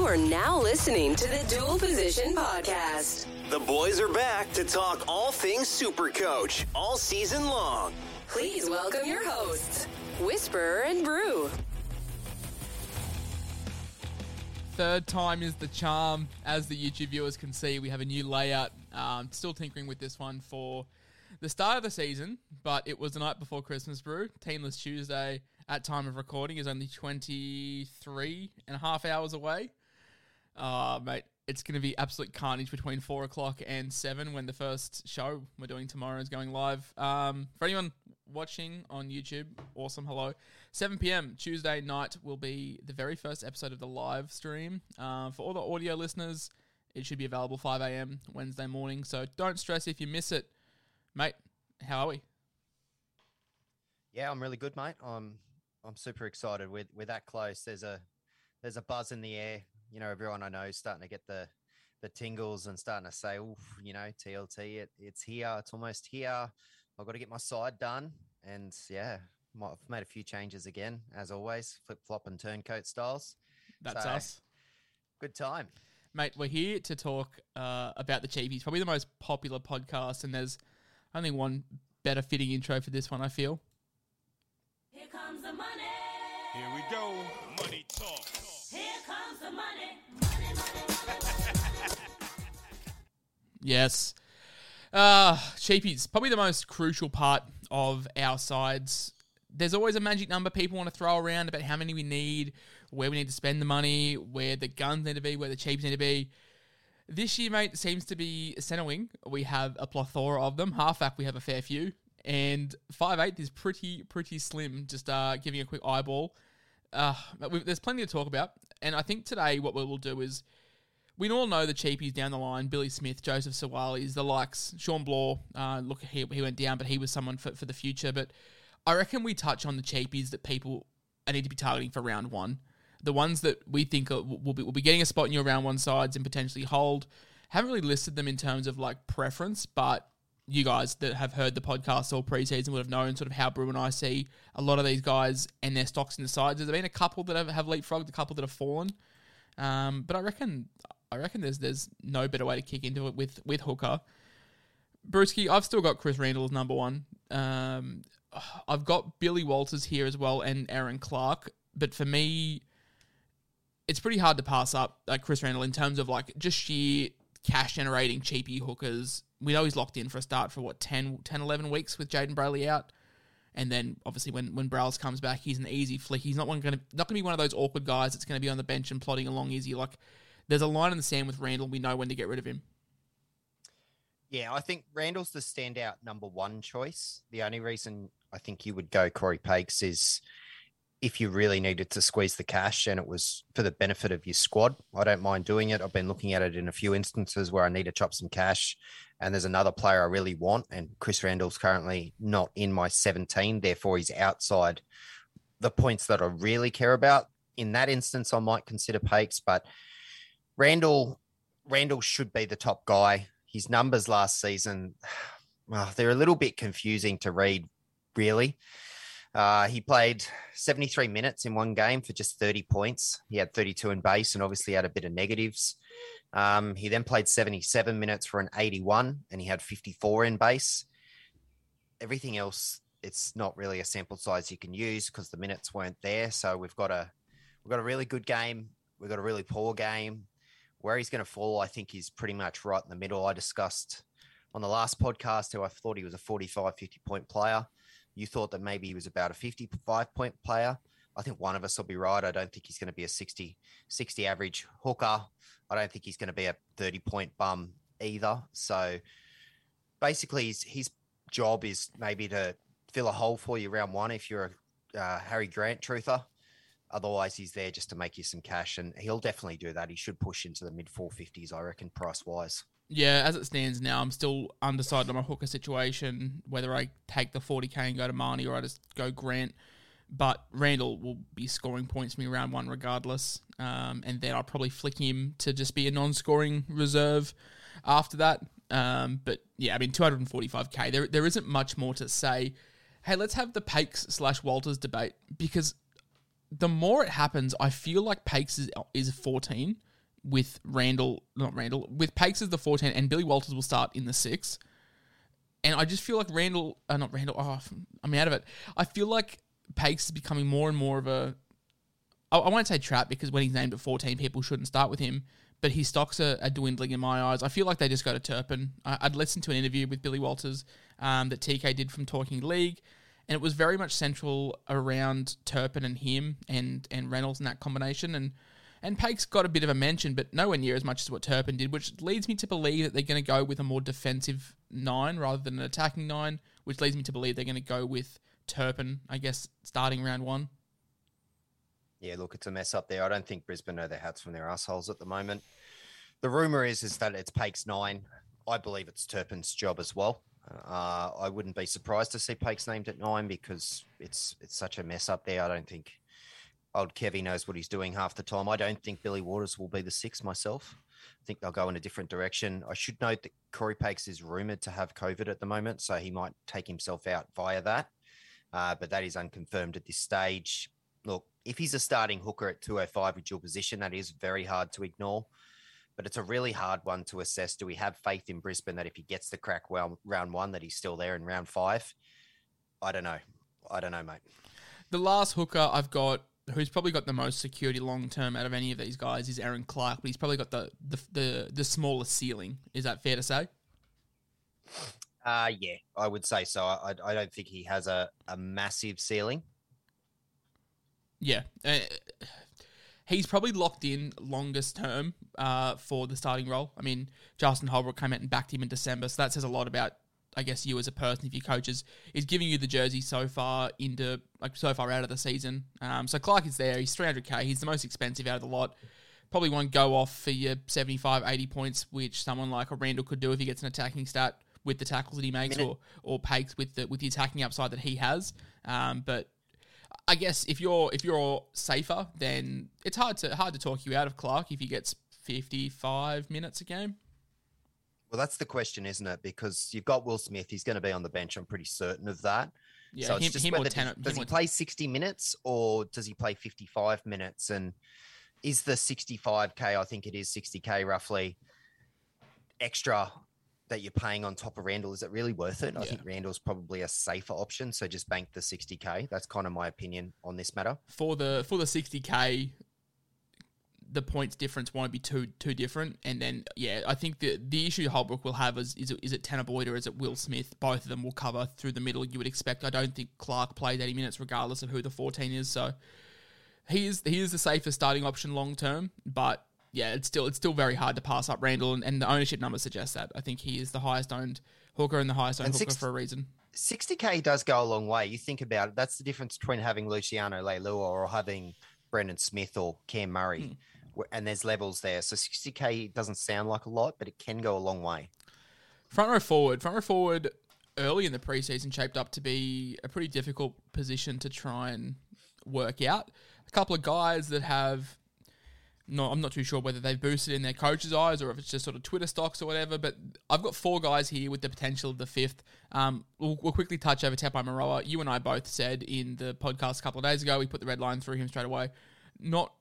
You are now listening to the Dual Position Podcast. The boys are back to talk all things Super Coach all season long. Please welcome your hosts, Whisperer and Brew. Third time is the charm. As the YouTube viewers can see, we have a new layout. Um, still tinkering with this one for the start of the season, but it was the night before Christmas brew. Teamless Tuesday at time of recording is only 23 and a half hours away. Uh, mate, it's going to be absolute carnage between four o'clock and seven when the first show we're doing tomorrow is going live. Um, for anyone watching on YouTube, awesome. Hello. 7 p.m. Tuesday night will be the very first episode of the live stream. Uh, for all the audio listeners, it should be available 5 a.m. Wednesday morning. So don't stress if you miss it. Mate, how are we? Yeah, I'm really good, mate. I'm I'm super excited. We're we're that close. There's a there's a buzz in the air. You know, everyone I know is starting to get the the tingles and starting to say, "Oof, you know, TLT, it, it's here. It's almost here. I've got to get my side done." And yeah, I've made a few changes again, as always, flip flop and turncoat styles. That's So, us. Good time. Mate, we're here to talk uh, about the Cheapies, probably the most popular podcast, and there's only one better fitting intro for this one, I feel. Here comes the money. Here we go. Money talk. Yes. Uh, Cheapies, probably the most crucial part of our sides. There's always a magic number people want to throw around about how many we need, where we need to spend the money, where the guns need to be, where the Cheapies need to be. This year, mate, seems to be centre wing. We have a plethora of them. Halfback, we have a fair few. And five eight is pretty, pretty slim. Just uh, giving a quick eyeball. Uh, there's plenty to talk about. And I think today what we will do is we all know the cheapies down the line Billy Smith, Joseph Sawalis, the likes, Sean Blaw. Uh, look, he, he went down, but he was someone for, for the future. But I reckon we touch on the cheapies that people need to be targeting for round one. The ones that we think are, will, be, will be getting a spot in your round one sides and potentially hold. Haven't really listed them in terms of like preference, but you guys that have heard the podcast all preseason would have known sort of how Brew and I see a lot of these guys and their stocks in the sides. There's been a couple that have, have leapfrogged, a couple that have fallen. Um, but I reckon I reckon there's there's no better way to kick into it with with Hooker. Brewski, I've still got Chris Randall as number one. Um, I've got Billy Walters here as well and Erin Clark. But for me, it's pretty hard to pass up uh, Chris Randall in terms of like just sheer cash generating cheapy hookers. We know he's locked in for a start for what 10, 10 11 weeks with Jayden Brailey out. And then obviously when when Browse comes back, he's an easy flick. He's not one going to not going to be one of those awkward guys that's going to be on the bench and plodding along easy. Like there's a line in the sand with Randall. We know when to get rid of him. Yeah, I think Randall's the standout number one choice. The only reason I think you would go Cory Paix is if you really needed to squeeze the cash and it was for the benefit of your squad. I don't mind doing it. I've been looking at it in a few instances where I need to chop some cash and there's another player I really want. And Chris Randall's currently not in my 17, therefore he's outside the points that I really care about. In that instance, I might consider Paix, but Randall Randall should be the top guy. His numbers last season, well, they're a little bit confusing to read, really. Uh, he played 73 minutes in one game for just 30 points. He had 32 in base and obviously had a bit of negatives. Um, he then played 77 minutes for an 81 and he had 54 in base. Everything else, it's not really a sample size you can use because the minutes weren't there. So we've got a we've got a really good game. We've got a really poor game. Where he's going to fall, I think he's pretty much right in the middle. I discussed on the last podcast who I thought he was a 45, 50 point player. You thought that maybe he was about a 55 point player. I think one of us will be right. I don't think he's going to be a 60, 60 average hooker. I don't think he's going to be a 30 point bum either. So basically, his, his job is maybe to fill a hole for you round one if you're a uh, Harry Grant truther. Otherwise, he's there just to make you some cash, and he'll definitely do that. He should push into the mid 450s, I reckon, price wise. Yeah, as it stands now, I'm still undecided on my hooker situation, whether I take the 40k and go to Marnie or I just go Grant. But Randall will be scoring points for me round one regardless. Um, and then I'll probably flick him to just be a non scoring reserve after that. Um, but yeah, I mean, 245k, there, there isn't much more to say. Hey, let's have the Paix slash Walters debate because the more it happens, I feel like Paix is, is 14 with Randall, not Randall, with Paix as the 14, and Billy Walters will start in the six. And I just feel like Randall, uh, not Randall, oh, I'm out of it. I feel like Paix is becoming more and more of a, I, I won't say trap because when he's named at 14, people shouldn't start with him, but his stocks are, are dwindling in my eyes. I feel like they just go to Turpin. I, I'd listened to an interview with Billy Walters um, that TK did from Talking League, and it was very much central around Turpin and him and, and Reynolds in that combination. And and Pake's got a bit of a mention, but nowhere near as much as what Turpin did, which leads me to believe that they're going to go with a more defensive nine rather than an attacking nine, which leads me to believe they're going to go with Turpin, I guess, starting round one. Yeah, look, it's a mess up there. I don't think Brisbane know their hats from their assholes at the moment. The rumor is is that it's Paix nine. I believe it's Turpin's job as well. Uh, I wouldn't be surprised to see Paix named at nine because it's it's such a mess up there. I don't think old Kevy knows what he's doing half the time. I don't think Billy Waters will be the six myself. I think they'll go in a different direction. I should note that Cory Paix is rumored to have COVID at the moment, so he might take himself out via that. Uh, but that is unconfirmed at this stage. Look, if he's a starting hooker at 205 with dual position, that is very hard to ignore. But it's a really hard one to assess. Do we have faith in Brisbane that if he gets the crack well, round one, that he's still there in round five? I don't know. I don't know, mate. The last hooker I've got, who's probably got the most security long term out of any of these guys, is Erin Clark, but he's probably got the the the, the smallest ceiling. Is that fair to say? Uh, yeah, I would say so. I, I don't think he has a, a massive ceiling. Yeah. Uh, he's probably locked in longest term uh, for the starting role. I mean, Justin Holbrook came out and backed him in December, so that says a lot about, I guess, you as a person, if your coaches is giving you the jersey so far into, like, so far out of the season. Um, so Clark is there. He's 300k. He's the most expensive out of the lot. Probably won't go off for your 75, 80 points, which someone like a Randall could do if he gets an attacking stat with the tackles that he makes, Minute. or or Paix with the with the attacking upside that he has. Um, but I guess if you're if you're safer, then it's hard to hard to talk you out of Clark if he gets 55 minutes a game. Well, that's the question, isn't it? Because you've got Will Smith. He's going to be on the bench. I'm pretty certain of that. Yeah, so it's him, just him whether ten. does, he play 60 minutes or does he play 55 minutes? And is the 65k, I think it is 60k roughly, extra that you're paying on top of Randall? Is it really worth it? I think Randall's probably a safer option. So just bank the 60k. That's kind of my opinion on this matter. for the for the 60k the points difference won't be too too different and then yeah i think the the issue Holbrook will have is is it, is it Tanah Boyd or is it Will Smith both of them will cover through the middle you would expect i don't think Clark plays 80 minutes regardless of who the 14 is so he is he is the safest starting option long term but yeah it's still it's still very hard to pass up Randall and, and the ownership number suggests that i think he is the highest owned hooker and the highest owned And hooker six- for a reason 60k does go a long way. You think about it. That's the difference between having Luciano Leilua or having Brandon Smith or Cam Murray. Wh- And there's levels there. So 60k doesn't sound like a lot, but it can go a long way. Front row forward. Front row forward early in the preseason shaped up to be a pretty difficult position to try and work out. A couple of guys that have no, I'm not too sure whether they've boosted in their coaches' eyes or if it's just sort of Twitter stocks or whatever. But I've got four guys here with the potential of the fifth. Um, we'll, we'll quickly touch over Tepai Moeroa. You and I both said in the podcast a couple of days ago, we put the red line through him straight away. Not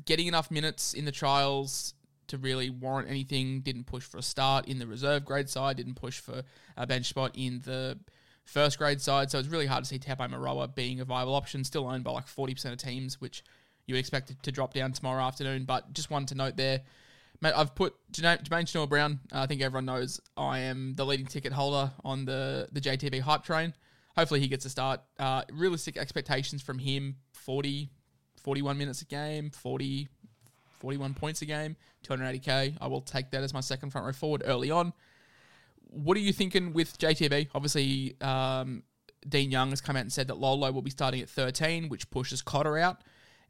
getting enough minutes in the trials to really warrant anything. Didn't push for a start in the reserve grade side. Didn't push for a bench spot in the first grade side. So it's really hard to see Tepai Moeroa being a viable option. Still owned by like 40% of teams, which you would expect to drop down tomorrow afternoon. But just wanted to note there. Mate, I've put Jamayne Jamayne Brown. I think everyone knows I am the leading ticket holder on the, the JTB hype train. Hopefully he gets a start. Uh, realistic expectations from him 40, 41 minutes a game, 40, 41 points a game, 280k. I will take that as my second front row forward early on. What are you thinking with JTB? Obviously, um, Dean Young has come out and said that Lolo will be starting at 13, which pushes Cotter out.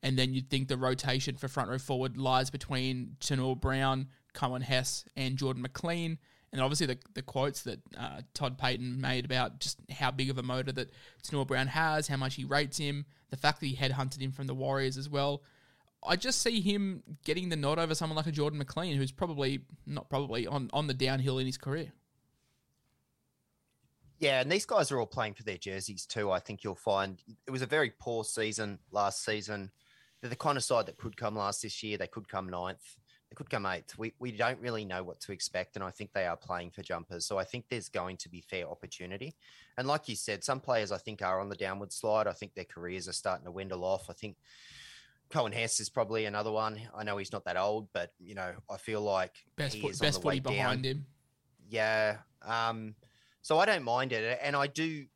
And then you'd think the rotation for front row forward lies between Tanur Brown, Coen Hess, and Jordan McLean. And obviously the, the quotes that uh, Todd Payten made about just how big of a motor that Taunoa-Brown has, how much he rates him, the fact that he headhunted him from the Warriors as well. I just see him getting the nod over someone like a Jordan McLean, who's probably not probably on, on the downhill in his career. Yeah, and these guys are all playing for their jerseys too. I think you'll find it was a very poor season last season. They're the kind of side that could come last this year. They could come ninth. They could come eighth. We we don't really know what to expect, and I think they are playing for jumpers. So I think there's going to be fair opportunity. And like you said, some players I think are on the downward slide. I think their careers are starting to dwindle off. I think Coen Hess is probably another one. I know he's not that old, but you know I feel like Best he is on best the way footy down. behind him. Yeah. Um, so I don't mind it. And I do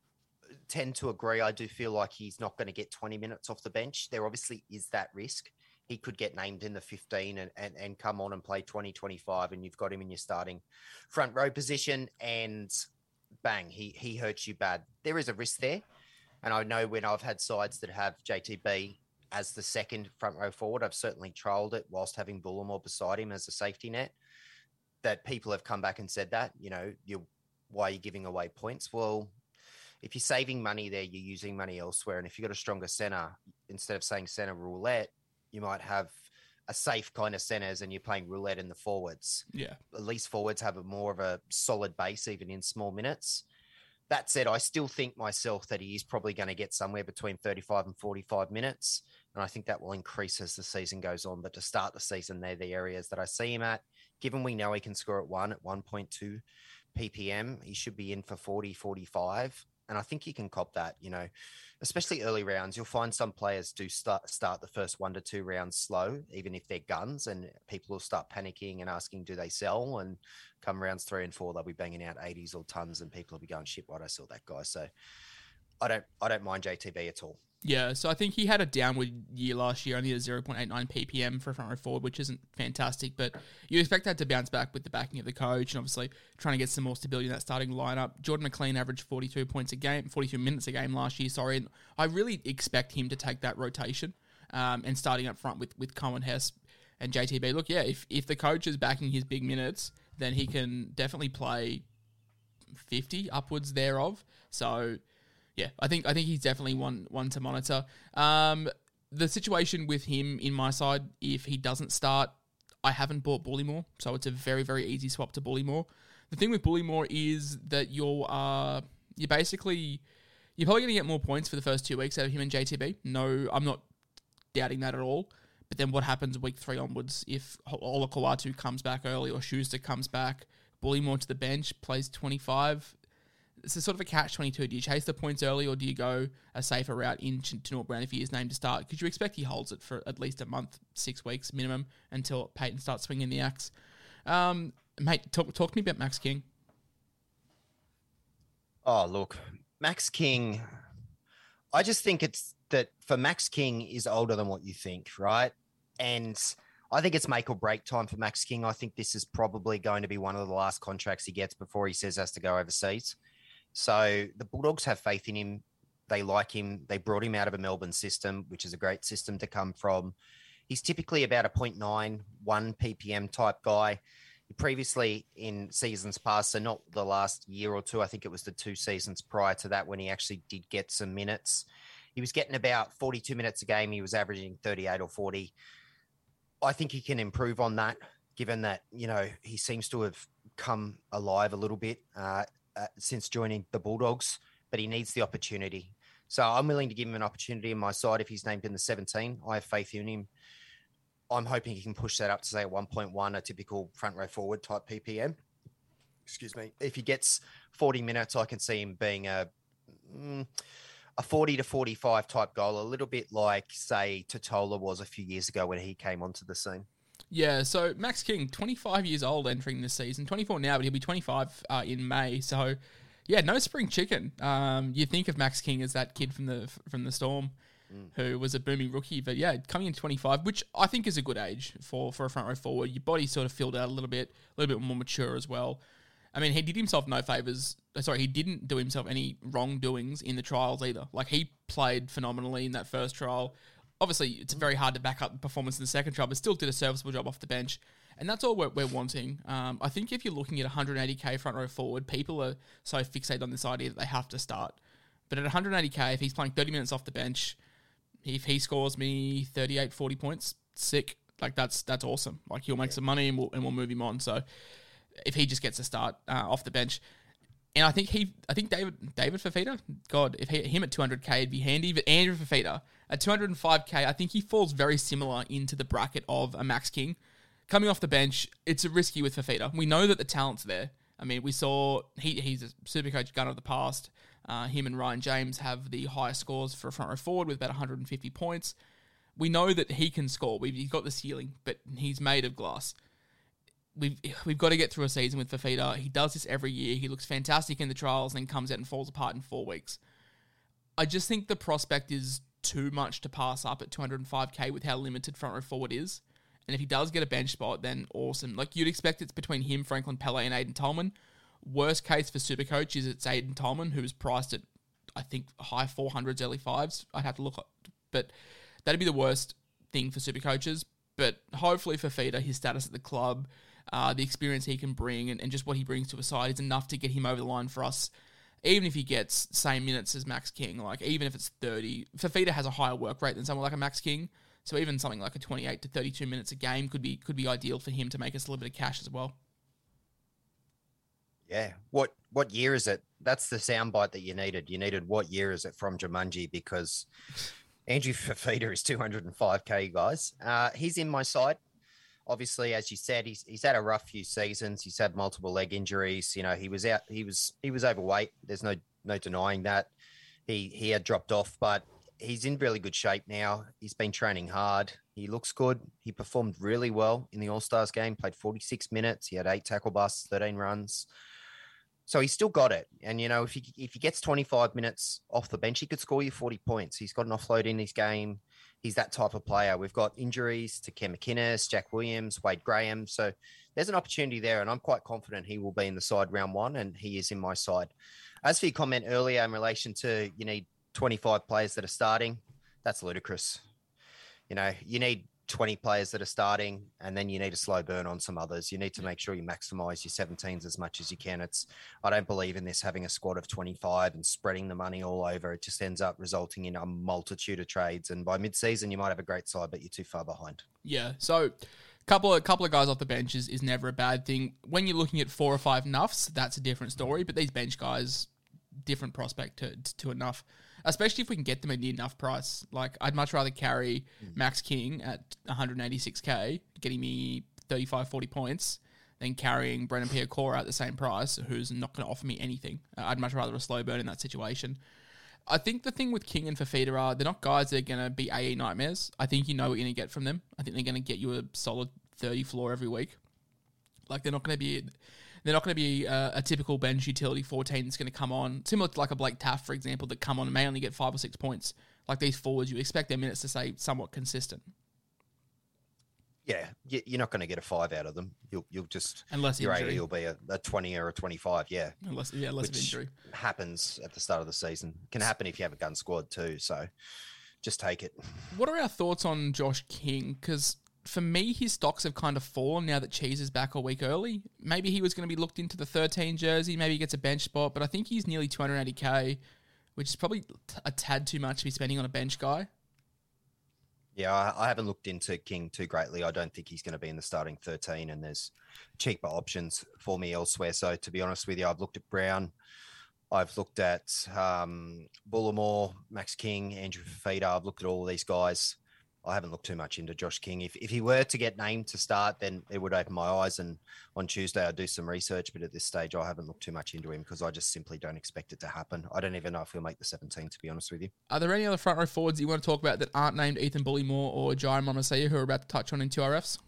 tend to agree. I do feel like he's not going to get 20 minutes off the bench. There obviously is that risk. He could get named in the 15 and, and, and come on and play 20, 25, and you've got him in your starting front row position, and bang, he, he hurts you bad. There is a risk there. And I know when I've had sides that have JTB as the second front row forward, I've certainly trolled it whilst having Bullemor beside him as a safety net that people have come back and said that, you know, you why are you giving away points? Well, if you're saving money there, you're using money elsewhere. And if you've got a stronger center, instead of saying center roulette, you might have a safe kind of centers and you're playing roulette in the forwards. Yeah. At least forwards have a more of a solid base, even in small minutes. That said, I still think myself that he is probably going to get somewhere between 35 and 45 minutes. And I think that will increase as the season goes on. But to start the season, they're the areas that I see him at. Given we know he can score at one, at 1.2 ppm, he should be in for 40, 45. And I think you can cop that, you know, especially early rounds. You'll find some players do start, start the first one to two rounds slow, even if they're guns, and people will start panicking and asking, do they sell? And come rounds three and four, they'll be banging out 80s or tons, and people will be going, shit, why'd I sell that guy? So I don't, I don't mind JTB at all. Yeah, so I think he had a downward year last year, only a 0.89 ppm for a front row forward, which isn't fantastic, but you expect that to bounce back with the backing of the coach and obviously trying to get some more stability in that starting lineup. Jordan McLean averaged 42 points a game, 42 minutes a game last year, sorry, and I really expect him to take that rotation um, and starting up front with, with Coen Hess and JTB. Look, yeah, if, if the coach is backing his big minutes, then he can definitely play 50 upwards thereof. So yeah, I think I think he's definitely one one to monitor. Um, the situation with him in my side, if he doesn't start, I haven't bought Bullemor, so it's a very very easy swap to Bullemor. The thing with Bullemor is that you're uh, you're basically you're probably going to get more points for the first two weeks out of him and JTB. No, I'm not doubting that at all. But then what happens week three onwards if Olakau'atu comes back early or Schuster comes back, Bullemor to the bench, plays 25, it's a sort of a catch 22. Do you chase the points early or do you go a safer route in to North Brown if he is named to start? Because you expect he holds it for at least a month, six weeks minimum until Payten starts swinging the axe. Um, mate, talk, talk to me about Max King. Oh, look, Max King. I just think it's that for Max King is older than what you think, right? And I think it's make or break time for Max King. I think this is probably going to be one of the last contracts he gets before he says has to go overseas. So the Bulldogs have faith in him. They like him. They brought him out of a Melbourne system, which is a great system to come from. He's typically about a 0.91 ppm type guy. Previously in seasons past, so not the last year or two, I think it was the two seasons prior to that when he actually did get some minutes. He was getting about 42 minutes a game. He was averaging 38 or 40. I think he can improve on that, given that, you know, he seems to have come alive a little bit uh, uh, since joining the Bulldogs, but he needs the opportunity. So I'm willing to give him an opportunity on my side if he's named in the 17. I have faith in him. I'm hoping he can push that up to say a 1.1, a typical front row forward type PPM. Excuse me. If he gets 40 minutes, I can see him being a mm, a 40 to 45 type goal, a little bit like say Totola was a few years ago when he came onto the scene. Yeah, so Max King, 25 years old entering this season, 24 now, but he'll be 25 uh, in May. So, yeah, no spring chicken. Um, you think of Max King as that kid from the from the Storm, who was a booming rookie, but yeah, coming in 25, which I think is a good age for for a front row forward. Your body sort of filled out a little bit, a little bit more mature as well. I mean, he did himself no favors. uh, Sorry, he didn't do himself any wrongdoings in the trials either. Like he played phenomenally in that first trial. Obviously, it's very hard to back up the performance in the second trial, but still did a serviceable job off the bench. And that's all we're, we're wanting. Um, I think if you're looking at 180k front row forward, people are so fixated on this idea that they have to start. But at 180k, if he's playing 30 minutes off the bench, if he scores me 38, 40 points, sick. Like that's that's awesome. Like he'll make some money and we'll, and we'll move him on. So if he just gets a start uh, off the bench, and I think he, I think David David Fifita, God, if he, him at 200k, it'd be handy. But Andrew Fifita at 205k, I think he falls very similar into the bracket of a Max King. Coming off the bench, it's a risky with Fifita. We know that the talent's there. I mean, we saw he he's a super coach gunner of the past. Uh, him and Ryan James have the highest scores for a front row forward with about 150 points. We know that he can score. We've, he's got the ceiling, but he's made of glass. We've we've got to get through a season with Fifita. He does this every year. He looks fantastic in the trials, and then comes out and falls apart in four weeks. I just think the prospect is too much to pass up at 205k with how limited front row forward is. And if he does get a bench spot, then awesome. Like you'd expect it's between him, Franklin Pele, and Aiden Tolman. Worst case for Supercoach is it's Aiden Tolman, who's priced at I think high 400s, early fives. I'd have to look, but that'd be the worst thing for Supercoaches. But hopefully for Feeder, his status at the club, uh, the experience he can bring, and, and just what he brings to a side is enough to get him over the line for us. Even if he gets same minutes as Max King, like even if it's 30, Fifita has a higher work rate than someone like a Max King. So even something like a 28 to 32 minutes a game could be could be ideal for him to make us a little bit of cash as well. Yeah. What what year is it? That's the soundbite that you needed. You needed what year is it from Jumanji because Andrew Fifita is 205k guys. Uh, he's in my side. Obviously, as you said, he's he's had a rough few seasons. He's had multiple leg injuries. You know, he was out. He was he was overweight. There's no no denying that. He he had dropped off, but he's in really good shape now. He's been training hard. He looks good. He performed really well in the All Stars game. Played 46 minutes. He had eight tackle busts, 13 runs. So he's still got it. And you know, if he if he gets 25 minutes off the bench, he could score you 40 points. He's got an offload in his game. He's that type of player. We've got injuries to Cam McInnes, Jack Williams, Wade Graham. So there's an opportunity there, and I'm quite confident he will be in the side round one, and he is in my side. As for your comment earlier in relation to you need 25 players that are starting, that's ludicrous. You know, you need 20 players that are starting, and then you need a slow burn on some others. You need to make sure you maximize your 17s as much as you can. It's I don't believe in this having a squad of 25 and spreading the money all over. It just ends up resulting in a multitude of trades, and by mid-season you might have a great side, but you're too far behind. Yeah. So couple of a couple of guys off the bench is, is never a bad thing. When you're looking at four or five nuffs, that's a different story. But these bench guys, different prospect to to enough. Especially if we can get them at near enough price. Like I'd much rather carry Max King at 186k, getting me 35, 40 points, than carrying Brendan Piakura at the same price, who's not going to offer me anything. Uh, I'd much rather a slow burn in that situation. I think the thing with King and Fifita are they're not guys that are going to be AE nightmares. I think you know what you're going to get from them. I think they're going to get you a solid 30 floor every week. Like they're not going to be they're not going to be uh, a typical bench utility 14 that's going to come on similar to like a Blake Taaffe for example that come on and may only get 5 or 6 points. Like these forwards you expect their minutes to stay somewhat consistent Yeah, you- you're not going to get a five out of them. You'll you'll just unless your injury. Will be a, a 20 or a 25. Yeah, Unless yeah, unless injury. happens at the start of the season. Can happen if you have a gun squad too. So just take it. What are our thoughts on Josh King? Because for me, his stocks have kind of fallen now that Cheese is back a week early. Maybe he was going to be looked into the 13 jersey. Maybe he gets a bench spot, but I think he's nearly 280k, which is probably a tad too much to be spending on a bench guy. Yeah, I, haven't looked into King too greatly. I don't think he's going to be in the starting 13, and there's cheaper options for me elsewhere. So, to be honest with you, I've looked at Brown, I've looked at um, Bullemor, Max King, Andrew Fifita. I've looked at all these guys. I haven't looked too much into Josh King. If, if he were to get named to start, then it would open my eyes. And on Tuesday, I'd do some research. But at this stage, I haven't looked too much into him because I just simply don't expect it to happen. I don't even know if he'll make the 17, to be honest with you. Are there any other front row forwards you want to talk about that aren't named Ethan Bullemor or Jaron Momoisea who are about to touch on in 2RFs?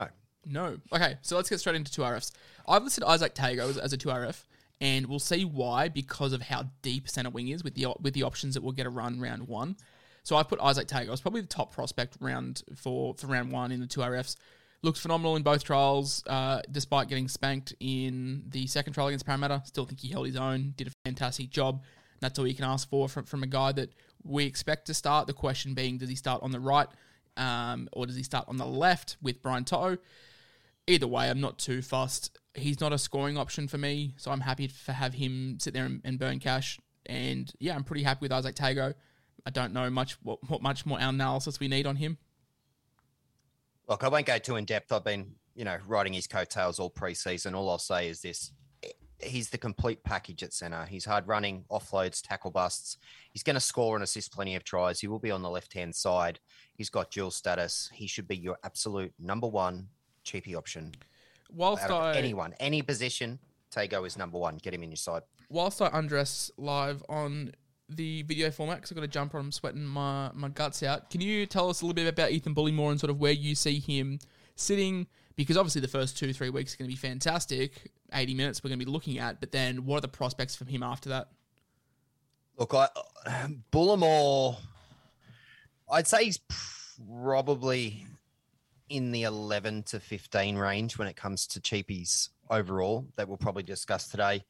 No. No. Okay, so let's get straight into 2RFs. I've listed Izack Tago as, as a 2RF, and we'll see why because of how deep centre wing is with the with the options that we'll get a run round one. So I put Izack Tago as probably the top prospect round for, for round one in the 2RFs. looks phenomenal in both trials, uh, despite getting spanked in the second trial against Parramatta. Still think he held his own, did a fantastic job. That's all you can ask for from, from a guy that we expect to start. The question being, does he start on the right um, or does he start on the left with Brian To'o? Either way, I'm not too fussed. He's not a scoring option for me, so I'm happy to have him sit there and, and burn cash. And yeah, I'm pretty happy with Izack Tago. I don't know much what, what much more analysis we need on him. Look, I won't go too in depth. I've been, you know, riding his coattails all preseason. All I'll say is this: he's the complete package at centre. He's hard running, offloads, tackle busts. He's going to score and assist plenty of tries. He will be on the left hand side. He's got dual status. He should be your absolute number one cheapy option. Whilst I anyone, any position, Tago is number one. Get him in your side. whilst I undress live on the video format, because I've got to jump on, I'm sweating my, my guts out. Can you tell us a little bit about Ethan Bullemor and sort of where you see him sitting? Because obviously the first two, three weeks are going to be fantastic. 80 minutes we're going to be looking at, but then what are the prospects from him after that? Look, I uh, Bullemor, I'd say he's probably in the 11 to 15 range when it comes to cheapies overall that we'll probably discuss today.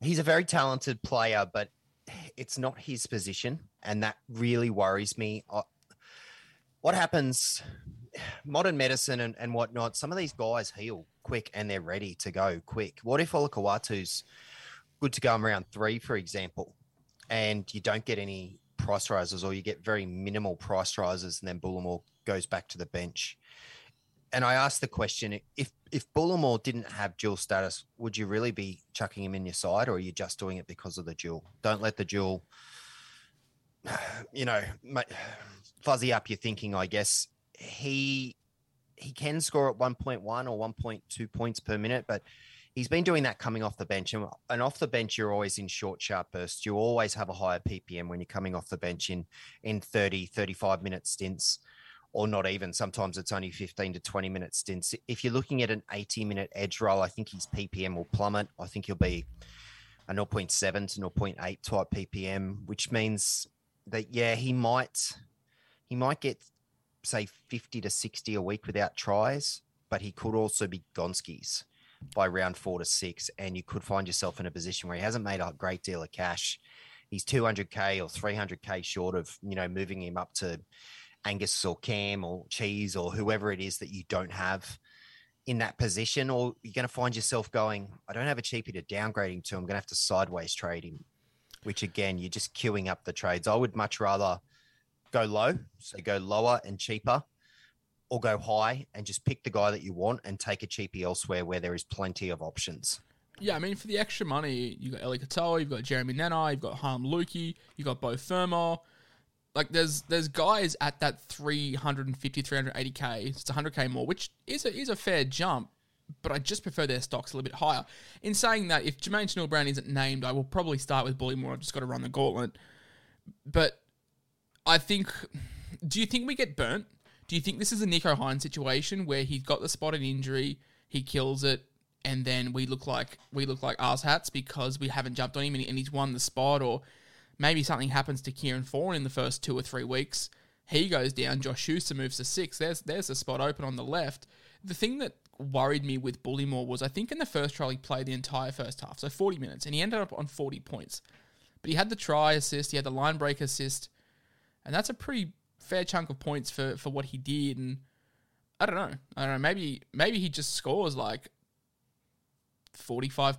He's a very talented player, but it's not his position, and that really worries me. What happens? Modern medicine and, and whatnot, some of these guys heal quick and they're ready to go quick. What if Olakau'atu's good to go in round three, for example, and you don't get any price rises or you get very minimal price rises and then Bullemor goes back to the bench. And I asked the question if if Bullemor didn't have dual status, would you really be chucking him in your side or are you just doing it because of the dual? Don't let the dual, you know, fuzzy up your thinking, I guess. He he can score at 1.1 or 1.2 points per minute, but he's been doing that coming off the bench. And, and off the bench, you're always in short, sharp bursts. You always have a higher PPM when you're coming off the bench in, in 30, 35 minute stints, or not even. Sometimes it's only 15 to 20 minute stints. If you're looking at an 80 minute edge roll, I think his PPM will plummet. I think he'll be a 0.7 to 0.8 type PPM, which means that, yeah, he might, he might get say 50 to 60 a week without tries, but he could also be Gonskis by round four to six. And you could find yourself in a position where he hasn't made a great deal of cash. He's 200K or 300K short of, you know, moving him up to Angus or Cam or Cheese or whoever it is that you don't have in that position. Or you're going to find yourself going, I don't have a cheapie to downgrade him to. I'm going to have to sideways trade him, which again, you're just queuing up the trades. I would much rather go low, so go lower and cheaper, or go high and just pick the guy that you want and take a cheapie elsewhere where there is plenty of options. Yeah, I mean, for the extra money, you've got Eli Katoa, you've got Jeremiah Nanai, you've got Harm Lukey, you've got Beau Fermor. Like, there's there's guys at that 350, 380k, it's 100k more, which is a, is a fair jump, but I just prefer their stocks a little bit higher. In saying that, if Jermaine Chanel Brown isn't named, I will probably start with Bullemor. I've just got to run the gauntlet. But I think, do you think we get burnt? Do you think this is a Nicho Hynes situation where he's got the spotted injury, he kills it, and then we look like we look like arse hats because we haven't jumped on him and he's won the spot, or maybe something happens to Kieran Foran in the first two or three weeks. He goes down. Josh Schuster moves to six. There's there's a spot open on the left. The thing that worried me with Bullemor was I think in the first trial he played the entire first half, so 40 minutes, and he ended up on 40 points. But he had the try assist, he had the line break assist, and that's a pretty fair chunk of points for for what he did. And I don't know, I don't know. Maybe maybe he just scores like 45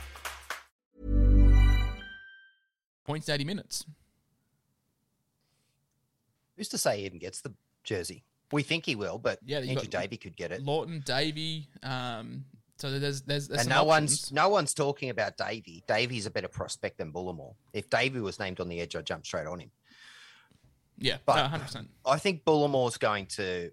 Points in 80 minutes. Who's to say he even gets the jersey? We think he will, but Yeah, Andrew Davey could get it. Lawton, Davey, um, so there's there's, there's and no options. one's no one's talking about Davey. Davey's a better prospect than Bullemor. If Davey was named on the edge, I'd jump straight on him. Yeah, But- no, 100%. I think Bullemor's going to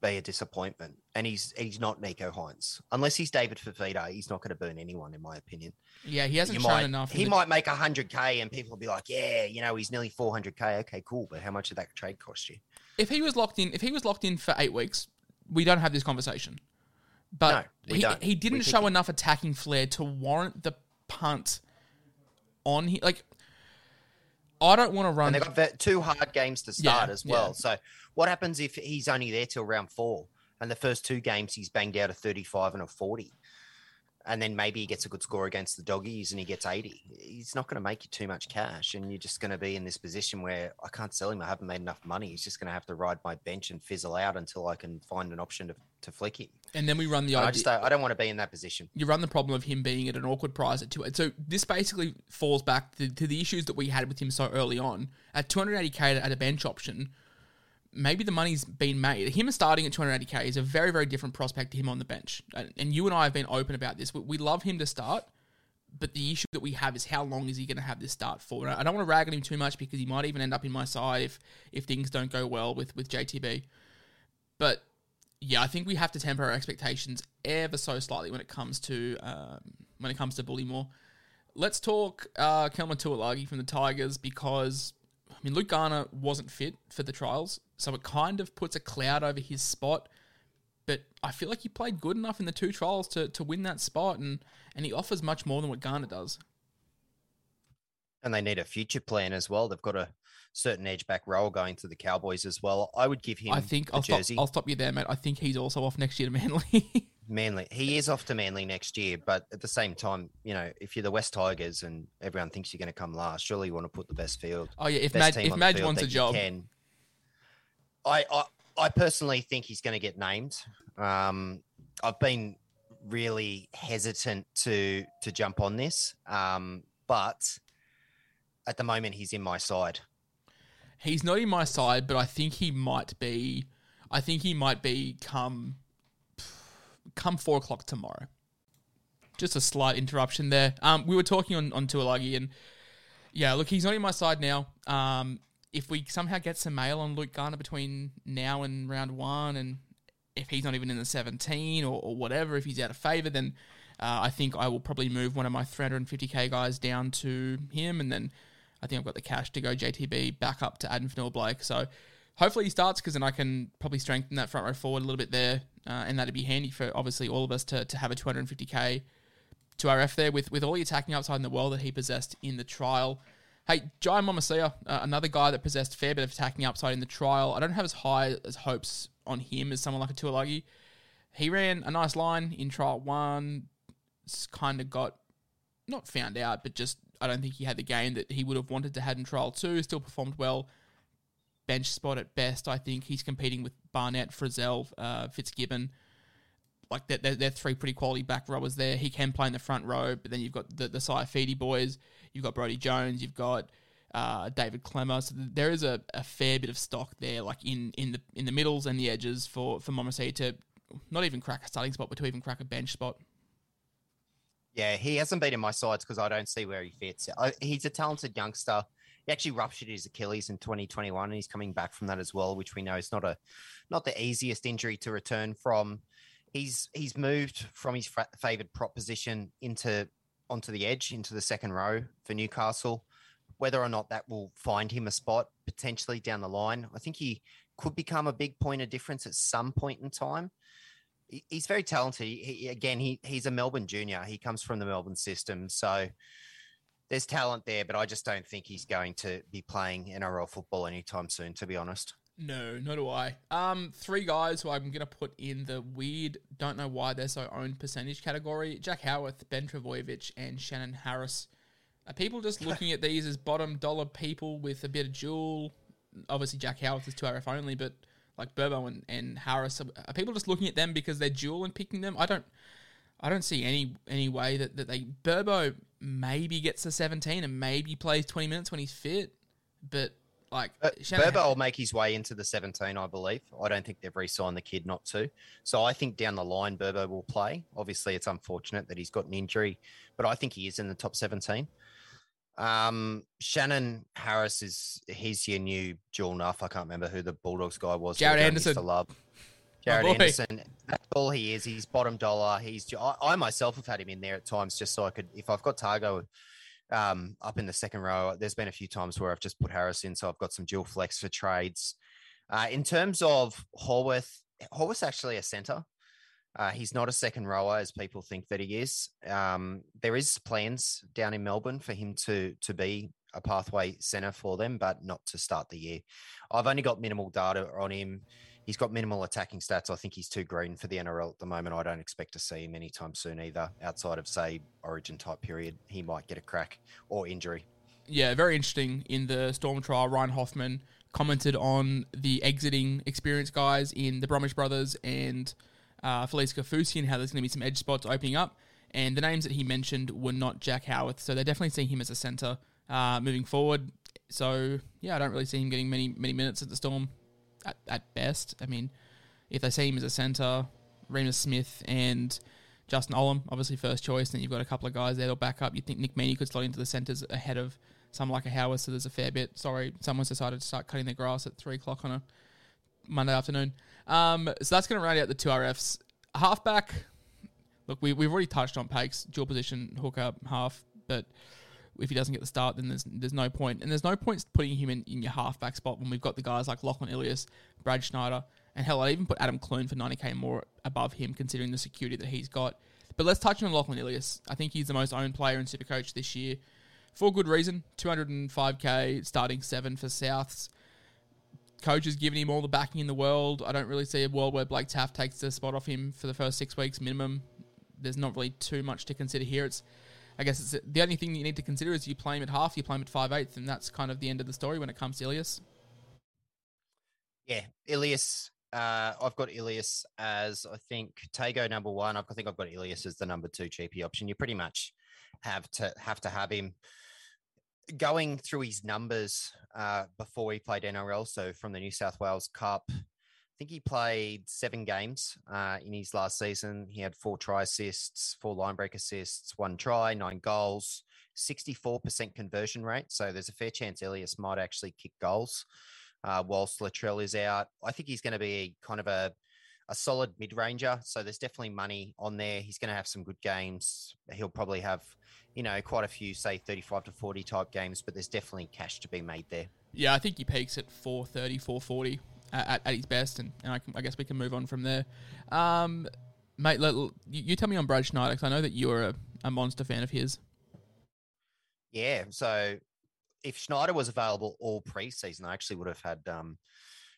be a disappointment, and he's he's not Nicho Hynes unless he's David Fifita. He's not going to burn anyone, in my opinion. Yeah, he hasn't You shown might- enough. He the- might make hundred k, and people will be like, "Yeah, you know, he's nearly four hundred k. Okay, cool, but how much did that trade cost you?" if he was locked in, if he was locked in for eight weeks, we don't have this conversation. But No, he, he didn't We show he- enough attacking flair to warrant the punt on he like. I don't want to run. And they've got two hard games to start Yeah, as well. yeah. So, what happens if he's only there till round four, and the first two games he's banged out a thirty-five and a forty, and then maybe he gets a good score against the doggies and he gets eighty? He's not going to make you too much cash, and you're just going to be in this position where I can't sell him. I haven't made enough money. He's just going to have to ride my bench and fizzle out until I can find an option to, to flick him. and then we run the And I just don't, I don't want to be in that position. you run the problem of him being at an awkward price at two. So this basically falls back to, to the issues that we had with him so early on at 280k at a bench option. Maybe the money's been made. Him starting at 280k is a very very different prospect to him on the bench. And, you and I have been open about this. We, love him to start, but the issue that we have is how long is he going to have this start for? And I, don't want to rag on him too much because he might even end up in my side if if things don't go well with with JTB. But yeah, I think we have to temper our expectations ever so slightly when it comes to um, when it comes to Bullemor. Let's talk uh, Tuolagi from the Tigers because mean Luke Garner wasn't fit for the trials, so it kind of puts a cloud over his spot. But I feel like he played good enough in the two trials to, to win that spot, and and he offers much more than what Garner does. And they need a future plan as well. They've got a certain edge back role going to the Cowboys as well. I would give him I think I'll stop. I'll stop you there, mate. I think he's also off next year to Manly. Manly. He is off to Manly next year, but at the same time, you know, if you're the West Tigers and everyone thinks you're going to come last, surely you want to put the best field. oh yeah, if Madge, if Madge wants a job, can. I, I I personally think he's going to get named. Um, I've been really hesitant to to jump on this, um, but at the moment he's in my side. He's not in my side, but I think he might be. I think he might be come come four o'clock tomorrow. Just a slight interruption there. Um, we were talking on on Tuolagi, and yeah, look, he's not in my side now. Um, if we somehow get some mail on Luke Garner between now and round one, and if he's not even in the seventeen or, or whatever, if he's out of favour, then uh, I think I will probably move one of my 350k guys down to him, and then I think I've got the cash to go JTB back up to Addin Fonua-Blake. So hopefully he starts because then I can probably strengthen that front row forward a little bit there, uh, and that'd be handy for obviously all of us to, to have a 250k to RF there with with all the attacking upside in the world that he possessed in the trial. Hey, Jai Momoisea, uh, another guy that possessed a fair bit of attacking upside in the trial. I don't have as high as hopes on him as someone like a Tuolagi. He ran a nice line in trial one. Kind of got not found out, but just I don't think he had the game that he would have wanted to have in trial two. Still performed well. Bench spot at best. I think he's competing with Barnett, Frizzell, uh, Fitzgibbon. Like they're, they're, they're three pretty quality back rowers there. He can play in the front row, but then you've got the the Saifiti boys. You've got Brodie Jones. You've got uh, David Klemmer. So there is a, a fair bit of stock there, like in, in the in the middles and the edges for for Momoisea to not even crack a starting spot, but to even crack a bench spot. Yeah, he hasn't been in my sides because I don't see where he fits. I, he's a talented youngster. He actually ruptured his Achilles in 2021, and he's coming back from that as well, which we know is not a not the easiest injury to return from. He's he's moved from his fa- favoured prop position into onto the edge into the second row for Newcastle. Whether or not that will find him a spot potentially down the line, I think he could become a big point of difference at some point in time he's very talented. He- again, he he's a Melbourne junior. He comes from the Melbourne system, so there's talent there. But I just don't think he's going to be playing NRL football anytime soon. To be honest, No, nor do I. Um, three guys who I'm gonna put in the weird, don't know why they're so owned percentage category: Jack Howarth, Ben Trbojevic, and Shannon Harris. Are people just looking at these as bottom dollar people with a bit of jewel? Obviously, Jack Howarth is two RF only, but like Burbo and, and Harris, are, are people just looking at them because they're dual and picking them? I don't, I don't see any any way that, that they Burbo maybe gets to 17 and maybe plays 20 minutes when he's fit, but like uh, Shannon Berber will make his way into the 17, I believe. I don't think they've re-signed the kid not to. So I think down the line, Burbo will play. Obviously, it's unfortunate that he's got an injury, but I think he is in the top 17. Um, Shannon Harris is he's your new Jewel Nuff. I can't remember who the Bulldogs guy was. Jared used Anderson. To love. Jared boy. Anderson. That's all he is. He's bottom dollar. He's. I, I myself have had him in there at times just so I could, if I've got Tago um, up in the second row, there's been a few times where I've just put Harris in, so I've got some dual flex for trades. Uh, in terms of Howarth, Howarth's actually a centre. Uh, he's not a second rower as people think that he is. Um, there is plans down in Melbourne for him to to be a pathway centre for them, but not to start the year. I've only got minimal data on him. He's got minimal attacking stats. I think he's too green for the NRL at the moment. I don't expect to see him anytime soon either. Outside of say Origin type period, he might get a crack or injury. Yeah, very interesting. In the Storm trial, Ryan Hoffman commented on the exiting experience guys in the Bromwich Brothers and uh, Felise Kaufusi and how there's going to be some edge spots opening up. And the names that he mentioned were not Jack Howarth, so they're definitely seeing him as a centre uh, moving forward. So yeah, I don't really see him getting many many minutes at the Storm at, at best. I mean, if they see him as a centre, Reimis Smith and Justin Olam, obviously first choice, then you've got a couple of guys there that'll back up. You think Nick Meaney could slot into the centres ahead of someone like a Howarth, so there's a fair bit. Sorry, someone's decided to start cutting their grass at three o'clock on a Monday afternoon. Um, so that's going to round out the two RFs. Halfback, look, we, we've already touched on Paix, dual position, hooker, half, but if he doesn't get the start, then there's there's no point. And there's no point putting him in, in your halfback spot when we've got the guys like Lachlan Ilias, Brad Schneider, and hell, I'd even put Adam Clune for 90k more above him, considering the security that he's got. But let's touch on Lachlan Ilias. I think he's the most owned player in Supercoach this year. For good reason. 205k, starting seven for Souths. Coach has given him all the backing in the world. I don't really see a world where Blake Taaffe takes the spot off him for the first six weeks minimum. There's not really too much to consider here. It's, I guess, the only thing you need to consider is you play him at half, you play him at five eighths, and that's kind of the end of the story when it comes to Ilias. Yeah, Ilias. Uh, I've got Ilias as I think Tago number one. I think I've got Ilias as the number two GP option. You pretty much have to have to have him going through his numbers uh, before he played NRL. So from the New South Wales Cup, think he played seven games uh, in his last season. He had four try assists, four line break assists, one try, nine goals, 64% conversion rate. So there's a fair chance Ilias might actually kick goals uh, whilst Latrell is out. I think he's going to be kind of a a solid mid ranger. So there's definitely money on there. He's going to have some good games. He'll probably have, you know, quite a few, say 35 to 40 type games, but there's definitely cash to be made there. Yeah, I think he peaks at 430, 440 at, at, his best, and, and I, can, I guess we can move on from there. Um, mate, let, you, you tell me on Brad Schneider, because I know that you're a, a monster fan of his. Yeah. So if Schneider was available all preseason, I actually would have had um,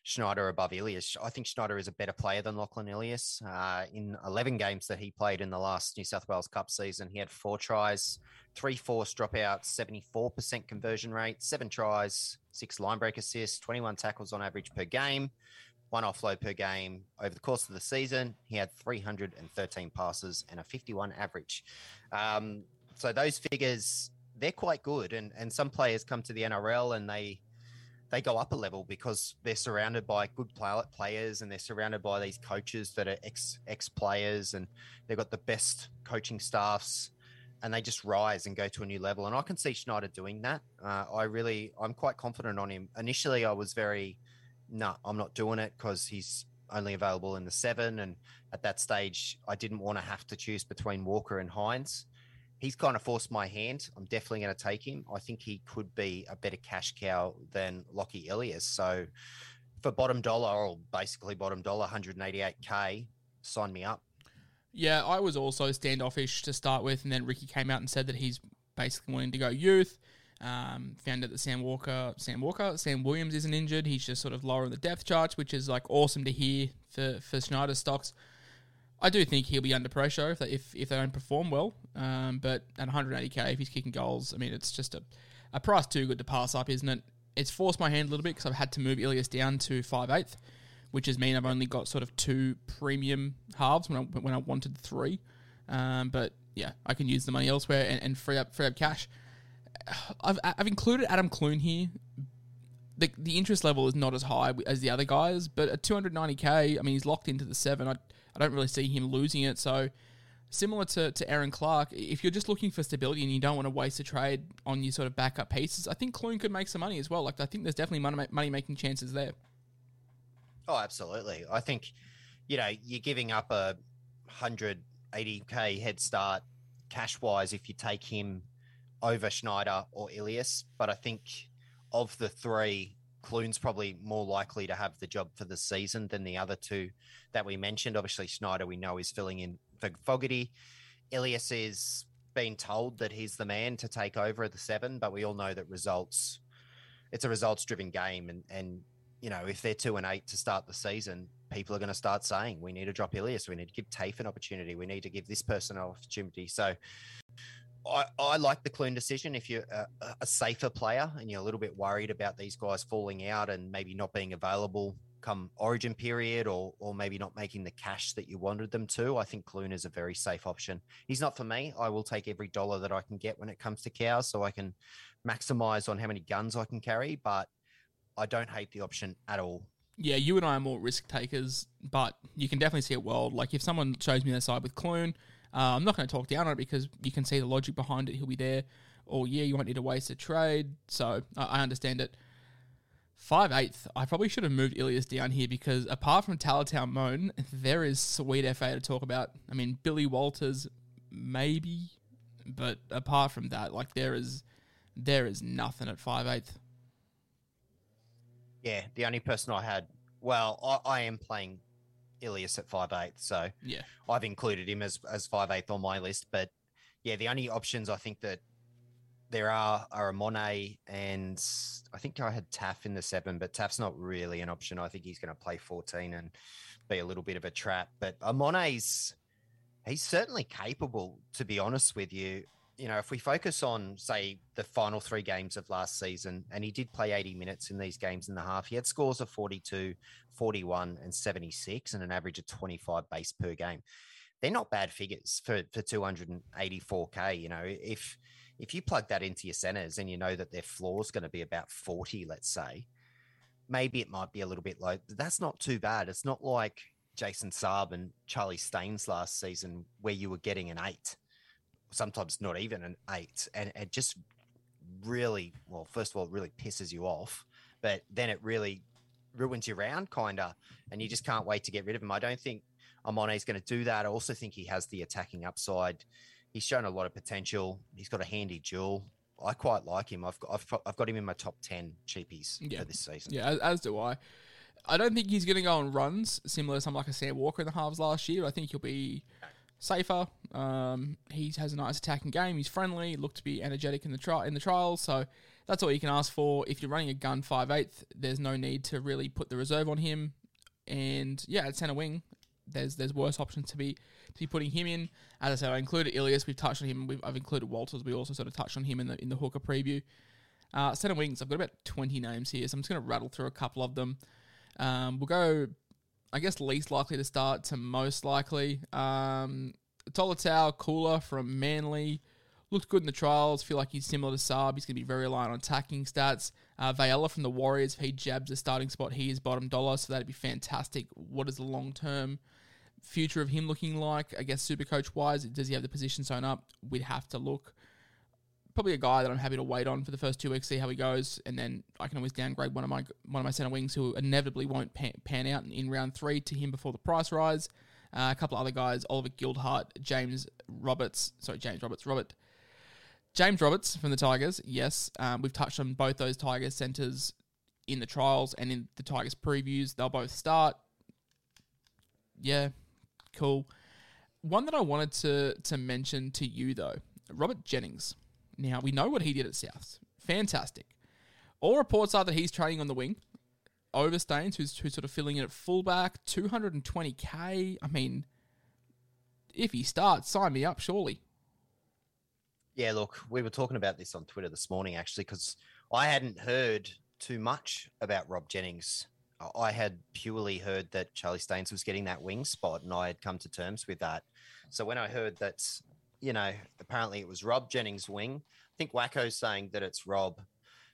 Schneider above Ilias. I think Schneider is a better player than Lachlan Ilias. Uh, in 11 games that he played in the last New South Wales Cup season, he had four tries, three forced dropouts, 74% conversion rate, seven tries, six line break assists, 21 tackles on average per game, one offload per game. Over the course of the season, he had 313 passes and a 51 average. Um, so those figures, they're quite good. And, and some players come to the NRL and they, they go up a level because they're surrounded by good play- players and they're surrounded by these coaches that are ex ex players and they've got the best coaching staffs and they just rise and go to a new level. And I can see Schneider doing that. Uh, I really, I'm quite confident on him. Initially, I was very, no, I'm not doing it because he's only available in the seven. And at that stage, I didn't want to have to choose between Walker and Hynes he's kind of forced my hand. I'm definitely going to take him. I think he could be a better cash cow than Lockie Ilias. So for bottom dollar, or basically bottom dollar, 188k, sign me up. Yeah, I was also standoffish to start with, and then Ricky came out and said that he's basically wanting to go youth. Um, found out that Sam Walker, Sam Walker, Sam Williams isn't injured. He's just sort of lower in the depth charts, which is like awesome to hear for for Schneider's stocks. I do think he'll be under pressure if they, if, if they don't perform well. Um, but at 180k, if he's kicking goals, I mean, it's just a, a price too good to pass up, isn't it? It's forced my hand a little bit because I've had to move Ilias down to 5'8", which has mean I've only got sort of two premium halves when I, when I wanted three. Um, but yeah, I can use the money elsewhere and, and free up free up cash. I've, I've included Adam Clune here. The, the interest level is not as high as the other guys, but at 290k, I mean, he's locked into the seven. I, I don't really see him losing it. So similar to, to Erin Clark, if you're just looking for stability and you don't want to waste a trade on your sort of backup pieces, I think Clune could make some money as well. Like I think there's definitely money money making chances there. Oh, absolutely. I think, you know, you're giving up a 180k head start cash wise if you take him over Schneider or Ilias. But I think of the three, Clune's probably more likely to have the job for the season than the other two that we mentioned. Obviously, Schneider, we know, is filling in for Fogarty. Ilias is being told that he's the man to take over at the seven, but we all know that results, it's a results driven game. And, and, you know, if they're two and eight to start the season, people are going to start saying we need to drop Ilias, we need to give Taaffe an opportunity, we need to give this person an opportunity. So I, I like the Clune decision. If you're a, a safer player and you're a little bit worried about these guys falling out and maybe not being available come origin period or or maybe not making the cash that you wanted them to, I think Clune is a very safe option. He's not for me. I will take every dollar that I can get when it comes to cows so I can maximize on how many guns I can carry, but I don't hate the option at all. Yeah, you and I are more risk takers, but you can definitely see a world. Like if someone shows me their side with Clune, uh, I'm not going to talk down on it because you can see the logic behind it. He'll be there all year. You won't need to waste a trade. So I, understand it. Five eighth, I probably should have moved Ilias down here because apart from Talatau Amone, there is sweet FA to talk about. I mean, Billy Walters, maybe, but apart from that, like there is, there is nothing at five eighth. Yeah, the only person I had, well, I, I am playing Ilias at five eighth, so Yeah, I've included him as as five eighth on my list. But yeah, the only options I think that there are are a Monet and I think I had Taaffe in the seven, but Taaffe's not really an option. I think he's going to play fourteen and be a little bit of a trap. But uh, Monet's he's certainly capable, to be honest with you. You know, if we focus on, say, the final three games of last season, and he did play 80 minutes in these games in the half, he had scores of 42, 41, and 76, and an average of 25 base per game. They're not bad figures for, for 284K. You know, if if you plug that into your centers and you know that their floor is going to be about 40, let's say, maybe it might be a little bit low. That's not too bad. It's not like Jason Saab and Charlie Staines last season where you were getting an eight, sometimes not even an eight. And it just really, well, first of all, it really pisses you off, but then it really ruins your round, kind of, and you just can't wait to get rid of him. I don't think Amone is going to do that. I also think he has the attacking upside. He's shown a lot of potential. He's got a handy dual. I quite like him. I've got, I've, I've got him in my top 10 cheapies Yeah. for this season. Yeah, as, as do I. I don't think he's going to go on runs similar to someone like a Sam Walker in the halves last year. I think he'll be safer. Um, he has a nice attacking game. He's friendly. Looked to be energetic in the tri- in the trials. So that's all you can ask for. If you're running a gun five eighth, there's no need to really put the reserve on him. And yeah, at centre wing, there's there's worse options to be to be putting him in. As I said, I included Ilias. We've touched on him. We've, I've included Walters. We also sort of touched on him in the in the hooker preview. Uh, centre wings. I've got about 20 names here, so I'm just going to rattle through a couple of them. Um, we'll go, I guess, least likely to start to most likely. Um, Tolutau, Koula from Manly. Looked good in the trials. Feel like he's similar to Saab. He's going to be very reliant on attacking stats. Uh, from the Warriors. If he jabs a starting spot, he is bottom dollar, so that'd be fantastic. What is the long term future of him looking like? I guess super coach wise, does he have the position sewn up? We'd have to look probably a guy that I'm happy to wait on for the first two weeks, see how he goes, and then I can always downgrade one of my one of my center wings who inevitably won't pan, pan out in, round three to him before the price rise. Uh, a couple of other guys: Oliver Gildart, James Roberts. Sorry, James Roberts. Robert. James Roberts from the Tigers. Yes, um, we've touched on both those Tigers centers in the trials and in the Tigers previews. They'll both start. Yeah, cool. One that I wanted to to mention to you though, Robert Jennings. Now we know what he did at Souths. Fantastic. All reports are that he's training on the wing. Over Staines, who's, who's sort of filling in at fullback, 220k. I mean, if he starts, sign me up, surely. Yeah, look, we were talking about this on Twitter this morning actually because I hadn't heard too much about Rob Jennings. I had purely heard that Charlie Staines was getting that wing spot, and I had come to terms with that. So when I heard that, you know, apparently it was Rob Jennings' wing, I think Wacko's saying that it's Rob.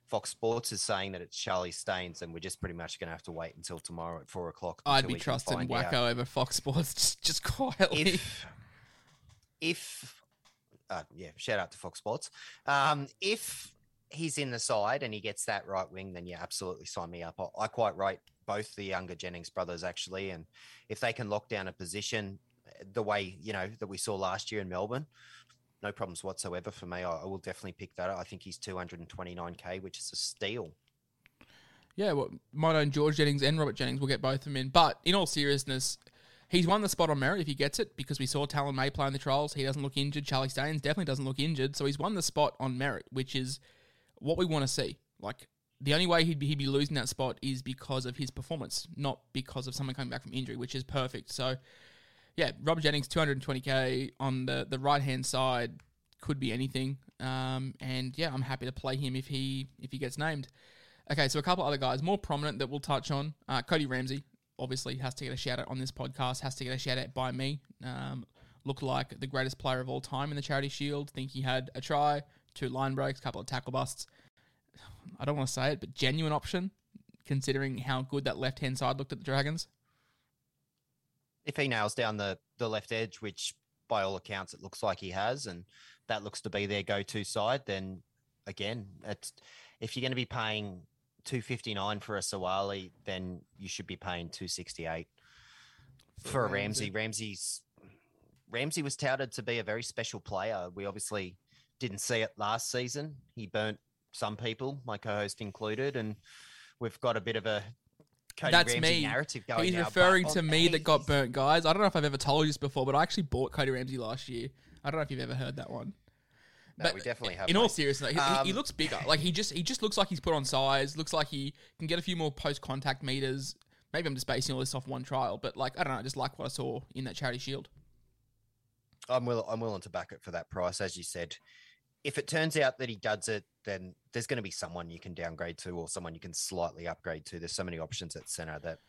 Fox Sports is saying that it's Charlie Staines, and we're just pretty much going to have to wait until tomorrow at four o'clock. I'd be trusting Wacko out. over Fox Sports just, just quietly. If if uh, yeah, shout out to Fox Sports. Um, if he's in the side and he gets that right wing, then yeah, absolutely sign me up. I, I quite rate both the younger Jennings brothers actually, and if they can lock down a position the way you know that we saw last year in Melbourne, no problems whatsoever for me. I, I will definitely pick that. up. I think he's 229k, which is a steal. Yeah, well, my own George Jennings and Robert Jennings will get both of them in. But in all seriousness, he's won the spot on merit if he gets it because we saw Taylan May play in the trials. He doesn't look injured. Charlie Staines definitely doesn't look injured. So he's won the spot on merit, which is what we want to see. Like, the only way he'd be, he'd be losing that spot is because of his performance, not because of someone coming back from injury, which is perfect. So, yeah, Robert Jennings, 220k on the, the right hand side could be anything. Um, and yeah, I'm happy to play him if he if he gets named. Okay, so a couple other guys more prominent that we'll touch on. Uh, Cody Ramsey obviously has to get a shout out on this podcast. Has to get a shout out by me. Um, looked like the greatest player of all time in the Charity Shield. Think he had a try, two line breaks, couple of tackle busts. I don't want to say it, but genuine option considering how good that left hand side looked at the Dragons. If he nails down the the left edge, which by all accounts it looks like he has, and that looks to be their go to side, then again, it's if you're going to be paying 259 for a Suaalii, then you should be paying 268 for, a Ramsey. Ramsey's Ramsey was touted to be a very special player. We obviously didn't see it last season. He burnt some people, my co-host included, and we've got a bit of a Cody That's Ramsey me. narrative going. He's now, referring to me that got burnt, guys. I don't know if I've ever told you this before, but I actually bought Cody Ramsey last year. I don't know if you've ever heard that one. No, we definitely have. In all mate. seriousness, he, he- he Um, looks bigger. Like he just he just looks like he's put on size. Looks like he can get a few more post contact meters. Maybe I'm just basing all this off one trial, but like I don't know, I just like what I saw in that charity shield. I'm will I'm willing to back it for that price, as you said. If it turns out that he does it, then there's going to be someone you can downgrade to, or someone you can slightly upgrade to. There's so many options at center that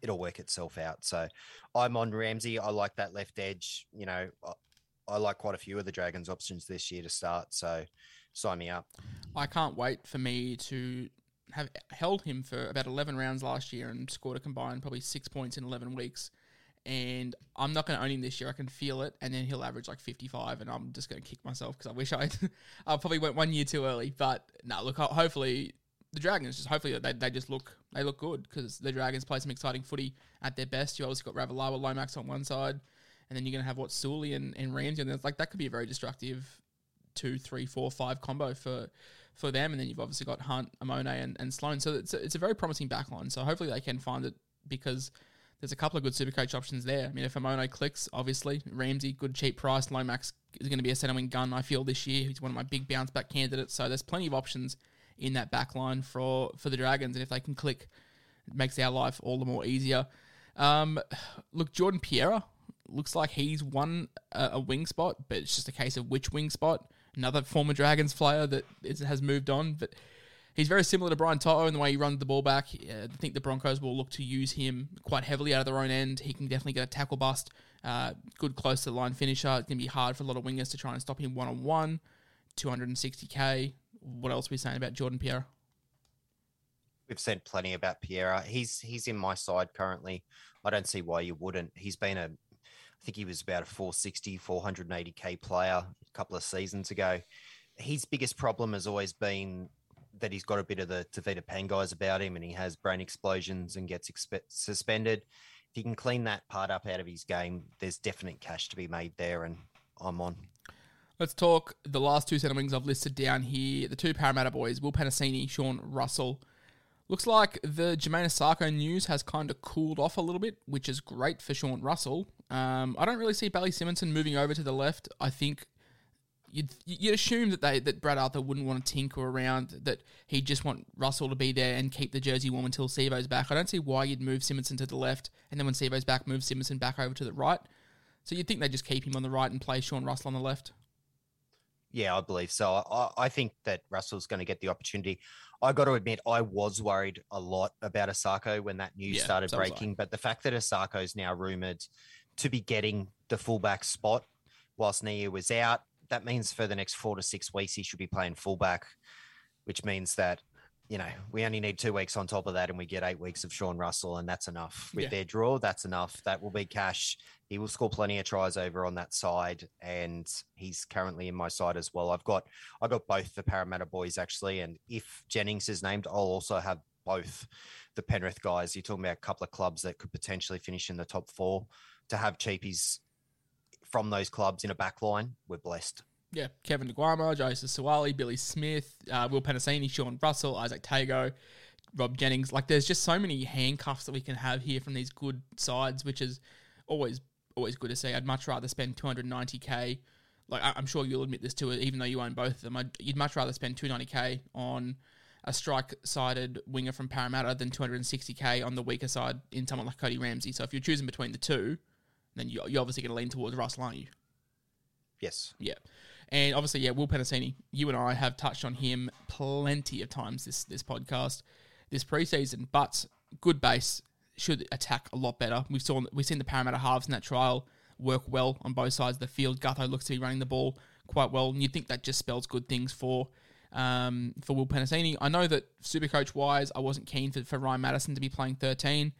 it'll work itself out. So I'm on Ramsey. I like that left edge. You know, I, I like quite a few of the Dragons options this year to start. So sign me up. I can't wait for me to have held him for about 11 rounds last year and scored a combined probably six points in 11 weeks. And I'm not going to own him this year. I can feel it. And then he'll average like 55, and I'm just going to kick myself because I wish I I probably went one year too early. But no, look, hopefully the Dragons just hopefully they, they just look they look good because the Dragons play some exciting footy at their best. You obviously got Ravalawa, Lomax on one side, and then you're going to have what Sully and, and Ramsey, and it's like that could be a very destructive two, three, four, five combo for for them. And then you've obviously got Hunt, Amone, and, and Sloan. So it's a, it's a very promising backline. So hopefully they can find it because there's a couple of good super coach options there. I mean, if Amone clicks, obviously Ramsey, good cheap price. Lomax is going to be a centre wing gun. I feel this year he's one of my big bounce back candidates. So there's plenty of options in that backline for for the Dragons, and if they can click, it makes our life all the more easier. Um, look, Jordan Pereira looks like he's won a, a wing spot, but it's just a case of which wing spot. Another former Dragons player that is, has moved on, but he's very similar to Brian To'o in the way he runs the ball back. Uh, I think the Broncos will look to use him quite heavily out of their own end. He can definitely get a tackle bust. Uh, good close to the line finisher. It's going to be hard for a lot of wingers to try and stop him one on one. 260k. What else are we saying about Jordan Pereira? We've said plenty about Pierre. He's he's in my side currently. I don't see why you wouldn't. He's been a, I think he was about a 460, 480k player a couple of seasons ago. His biggest problem has always been that he's got a bit of the Tevita Pangais about him, and he has brain explosions and gets suspended. If he can clean that part up out of his game, there's definite cash to be made there, and I'm on. Let's talk the last two centre wings I've listed down here. The two Parramatta boys, Will Penisini, Sean Russell. Looks like the Jermaine Asako news has kind of cooled off a little bit, which is great for Sean Russell. Um, I don't really see Bailey Simonsson moving over to the left. I think you'd, you'd assume that they that Brad Arthur wouldn't want to tinker around, that he'd just want Russell to be there and keep the jersey warm until Sivo's back. I don't see why you'd move Simonsson to the left, and then when Sivo's back, move Simonsson back over to the right. So you'd think they'd just keep him on the right and play Sean Russell on the left. Yeah, I believe so. I, I think that Russell's going to get the opportunity. I got to admit, I was worried a lot about Asako when that news Yeah, started so was I. breaking. But the fact that Asako's now rumored to be getting the fullback spot whilst Nia was out, that means for the next four to six weeks he should be playing fullback, which means that you know, we only need two weeks on top of that, and we get eight weeks of Sean Russell, and that's enough. With Yeah. their draw, that's enough. That will be cash. He will score plenty of tries over on that side, and he's currently in my side as well. I've got I got both the Parramatta boys actually, and if Jennings is named, I'll also have both the Penrith guys. You're talking about a couple of clubs that could potentially finish in the top four. To have cheapies from those clubs in a back line, we're blessed. Yeah, Kevin DeGuama, Joseph Suaalii, Billy Smith, uh, Will Penisini, Sean Russell, Izack Tago, Rob Jennings. Like, there's just so many handcuffs that we can have here from these good sides, which is always always good to see. I'd much rather spend 290k. Like, I- I'm sure you'll admit this too, even though you own both of them. I'd, you'd much rather spend 290k on a strike-sided winger from Parramatta than 260k on the weaker side in someone like Cody Ramsey. So if you're choosing between the two, then you're, you're obviously going to lean towards Russell, aren't you? Yes. Yeah. And obviously, yeah, Will Penisini, you and I have touched on him plenty of times this this podcast, this preseason. But good base should attack a lot better. We've saw we've seen the Parramatta halves in that trial work well on both sides of the field. Gutho looks to be running the ball quite well, and you think that just spells good things for um, for Will Penisini. I know that super coach wise, I wasn't keen for, for Ryan Matterson to be playing 13,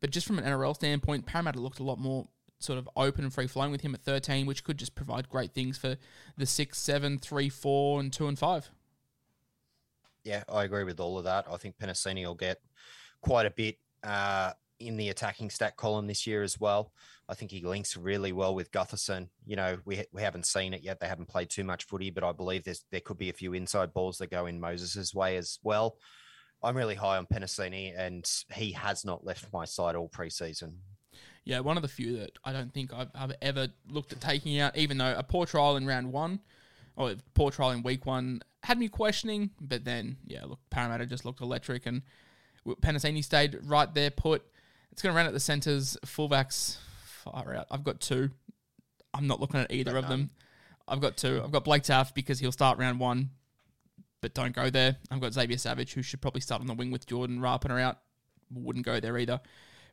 but just from an NRL standpoint, Parramatta looked a lot more sort of open and free flowing with him at 13, which could just provide great things for the 6, 7, 3, 4, and 2 and 5. Yeah, I agree with all of that. I think Penisini will get quite a bit uh, in the attacking stat column this year as well. I think he links really well with Gutherson. You know, we we haven't seen it yet. They haven't played too much footy, but I believe there's there could be a few inside balls that go in Moses's way as well. I'm really high on Penisini, and he has not left my side all preseason. Yeah, one of the few that I don't think I've, I've ever looked at taking out, even though a poor trial in round one, or a poor trial in week one, had me questioning. But then, yeah, look, Parramatta just looked electric, and Penisini stayed right there put. It's going to run at the centres, fullbacks, far out. I've got two. I'm not looking at either of them. I've got two. I've got Blake Taaffe because he'll start round one, but don't go there. I've got Xavier Savage, who should probably start on the wing with Jordan Rapana out. Wouldn't go there either.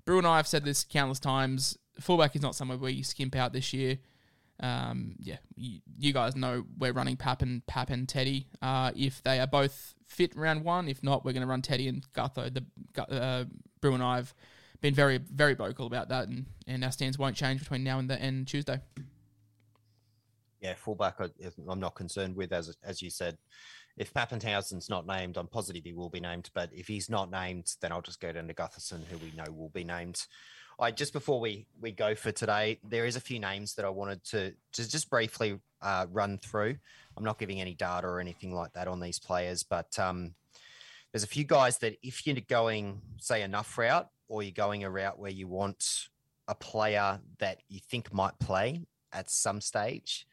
Brew and I have said this countless times. Fullback is not somewhere where you skimp out this year. Um, yeah, you, you guys know we're running Pap and Pap and Teddy. Uh, if they are both fit round one, if not, we're going to run Teddy and Gutho. The uh, Brew and I have been very very vocal about that, and, and our stance won't change between now and the and Tuesday. Yeah, fullback, I- I'm not concerned with, as as you said. If Papenhuyzen's not named, I'm positive he will be named. But if he's not named, then I'll just go down to Gutherson, who we know will be named. I just before we we go for today, there is a few names that I wanted to just briefly uh, run through. I'm not giving any data or anything like that on these players, but um, there's a few guys that if you're going say enough route, or you're going a route where you want a player that you think might play at some stage,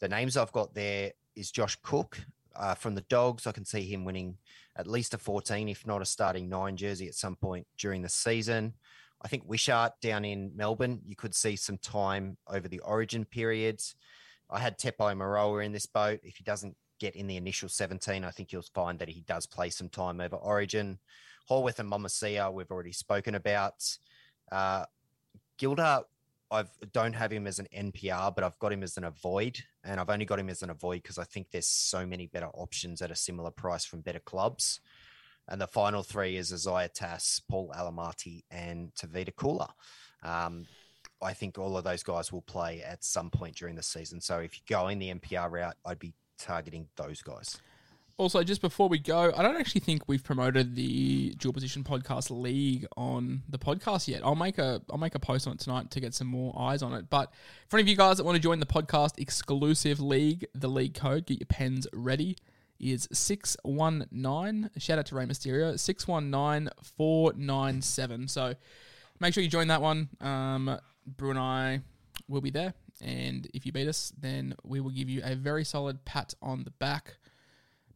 the names I've got there is Josh Cook uh, from the Dogs. I can see him winning at least a 14, if not a starting nine jersey at some point during the season. I think Wishart down in Melbourne, you could see some time over the origin periods. I had Tepai Moeroa in this boat. If he doesn't get in the initial 17, I think you'll find that he does play some time over origin. Howarth and Momoisea, we've already spoken about. Uh, Gildart, I don't have him as an NPR, but I've got him as an avoid, and I've only got him as an avoid because I think there's so many better options at a similar price from better clubs. And the final three is Isaiah Tass, Paul Alamoti, and Tavita Kula. Um, I think all of those guys will play at some point during the season. So if you're going the NPR route, I'd be targeting those guys. Also, just before we go, I don't actually think we've promoted the Dual Position Podcast League on the podcast yet. I'll make a I'll make a post on it tonight to get some more eyes on it. But for any of you guys that want to join the podcast exclusive league, the league code, get your pens ready, is six one nine. Shout out to Rey Mysterio, six one nine four nine seven. So make sure you join that one. Um, Brew and I will be there, and if you beat us, then we will give you a very solid pat on the back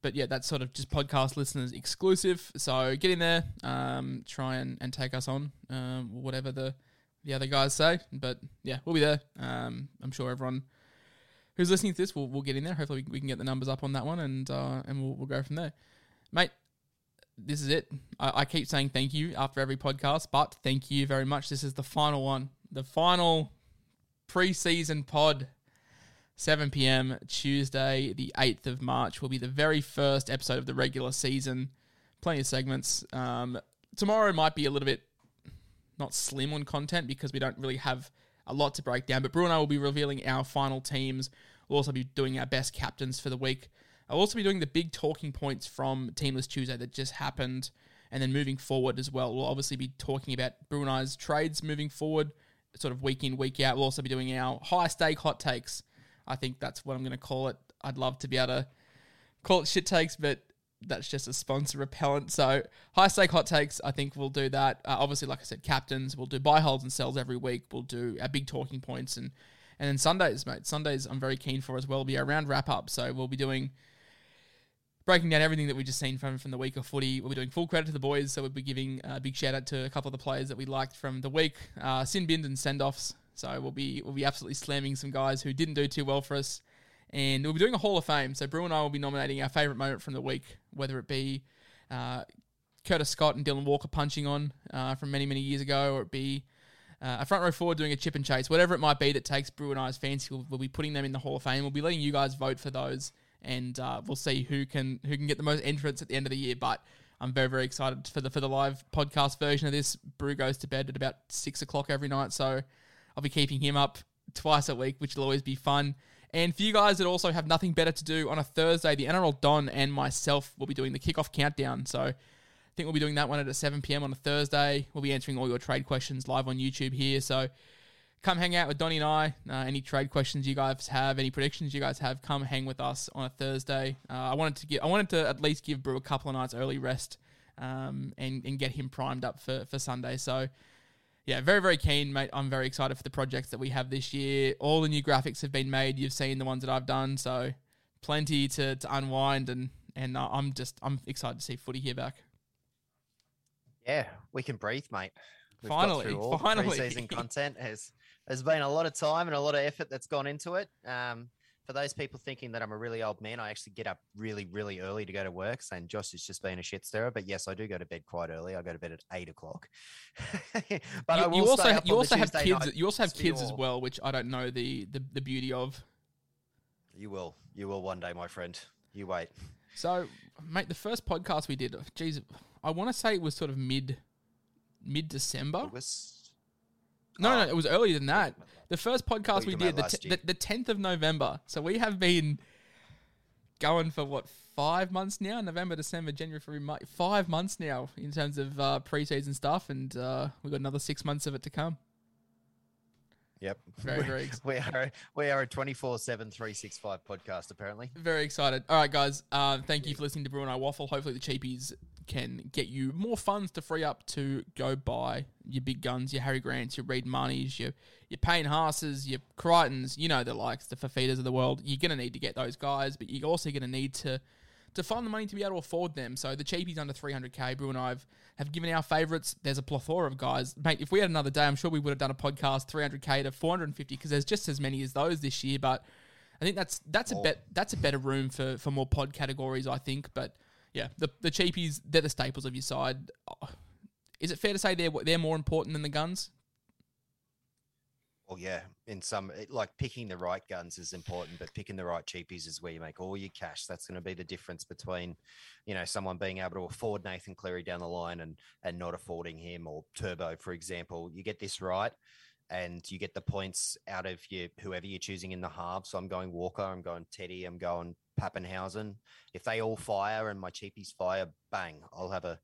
but yeah, that's sort of just podcast listeners exclusive. So get in there, um, try and, and take us on, um, whatever the the other guys say. But yeah, we'll be there. Um, I'm sure everyone who's listening to this will will get in there. Hopefully, we, we can get the numbers up on that one, and uh, and we'll we'll go from there, mate. This is it. I, I keep saying thank you after every podcast, but thank you very much. This is the final one, the final preseason pod. 7 p.m. Tuesday, the 8th of March, will be the very first episode of the regular season plenty of segments. Um, tomorrow might be a little bit not slim on content because we don't really have a lot to break down. But Brew and I will be revealing our final teams. We'll also be doing our best captains for the week. I'll also be doing the big talking points from Teamless Tuesday that just happened, and then moving forward as well. We'll obviously be talking about Brew and I's trades moving forward, sort of week in, week out. We'll also be doing our high stake hot takes. I think that's what I'm going to call it. I'd love to be able to call it shit takes, but that's just a sponsor repellent. So high stake hot takes, I think we'll do that. Uh, obviously, like I said, captains. We'll do buy holds and sells every week. We'll do our big talking points and and then Sundays, mate. Sundays I'm very keen for as well. Be a round wrap up. So we'll be doing breaking down everything that we've just seen from from the week of footy. We'll be doing full credit to the boys. So we'll be giving a big shout out to a couple of the players that we liked from the week. Uh, sin bins and send offs. So we'll be we'll be absolutely slamming some guys who didn't do too well for us and we'll be doing a Hall of Fame. So Brew and I will be nominating our favourite moment from the week, whether it be uh, Curtis Scott and Dylan Walker punching on uh, from many many years ago, or it be uh, a front row forward doing a chip and chase, whatever it might be that takes Brew and I's fancy. We'll, we'll be putting them in the Hall of Fame. We'll be letting you guys vote for those, and uh, we'll see who can who can get the most entrants at the end of the year. But I'm very very excited for the for the live podcast version of this. Brew goes to bed at about six o'clock every night, so I'll be keeping him up twice a week, which will always be fun. And for you guys that also have nothing better to do on a Thursday, the NRL Don and myself will be doing the kickoff countdown. So I think we'll be doing that one at a 7 p.m. on a Thursday. We'll be answering all your trade questions live on YouTube here. So come hang out with Donnie and I. Uh, any trade questions you guys have, any predictions you guys have, come hang with us on a Thursday. Uh, I wanted to get, I wanted to at least give Brew a couple of nights early rest um, and and get him primed up for for Sunday. So yeah, very, very keen, mate. I'm very excited for the projects that we have this year. All the new graphics have been made. You've seen the ones that I've done, so plenty to, to unwind, and and uh, I'm just I'm excited to see footy here back. Yeah, we can breathe, mate. We've Finally, got through all finally. season content. Has there's been a lot of time and a lot of effort that's gone into it. Um, for those people thinking that I'm a really old man, I actually get up really, really early to go to work. Saying Josh is just being a shit stirrer, but yes, I do go to bed quite early. I go to bed at eight o'clock. but I you, will you also stay up you also have Tuesday kids. You also have kids as well, which I don't know the the, the beauty of. You will, you will one day, my friend. You wait. So, mate, the first podcast we did, geez, I want to say it was sort of mid mid December. August. No, no, Oh. no, it was earlier than that. The first podcast we did, the, t- the, the 10th of November. So we have been going for what, five months now? November, December, January, February. Five months now in terms of uh, preseason stuff. And uh, we've got another six months of it to come. Yep. Very, very ex- we are we are a 24/7 365 podcast apparently. Very excited. All right, guys. Uh, thank you for listening to Brew and I Waffle. Hopefully, the cheapies can get you more funds to free up to go buy your big guns, your Harry Grants, your Reed Mahoneys, your your Payne Haas's, your Crichtons. You know the likes, the Fifitas of the world. You're gonna need to get those guys, but you're also gonna need to to find the money to be able to afford them. So the cheapies under 300k, Brew and I have, have given our favourites. There's a plethora of guys, mate. If we had another day, I'm sure we would have done a podcast 300k to 450 because there's just as many as those this year. But I think that's that's a bet that's a better room for for more pod categories. I think, but yeah, the the cheapies they're the staples of your side. Oh, Is it fair to say they're they're more important than the guns? Well, yeah, in some it- like picking the right guns is important, but picking the right cheapies is where you make all your cash. That's going to be the difference between, you know, someone being able to afford Nathan Cleary down the line and and not affording him or Turbo, for example. You get this right, and you get the points out of your whoever you're choosing in the half. So I'm going Walker, I'm going Teddy, I'm going Papenhuyzen. If they all fire and my cheapies fire, bang, I'll have a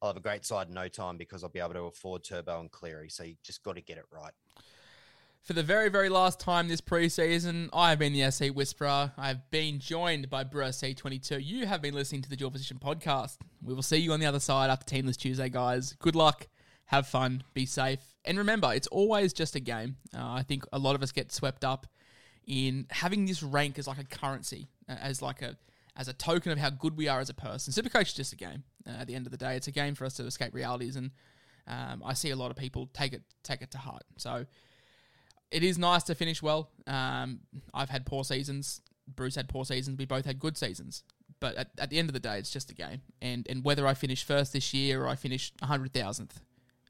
I'll have a great side in no time because I'll be able to afford Turbo and Cleary. So you just got to get it right. For the very, very last time this preseason, I have been the SC Whisperer. I have been joined by BrewSC22. You have been listening to the Dual Position podcast. We will see you on the other side after Teamless Tuesday, guys. Good luck. Have fun. Be safe. And remember, it's always just a game. Uh, I think a lot of us get swept up in having this rank as like a currency, uh, as like a as a token of how good we are as a person. Supercoach is just a game. Uh, at the end of the day, it's a game for us to escape realities, and um, I see a lot of people take it take it to heart. So it is nice to finish well. Um, I've had poor seasons. Bruce had poor seasons. We both had good seasons. But at, at the end of the day, it's just a game. And and whether I finish first this year or I finish 100,000th,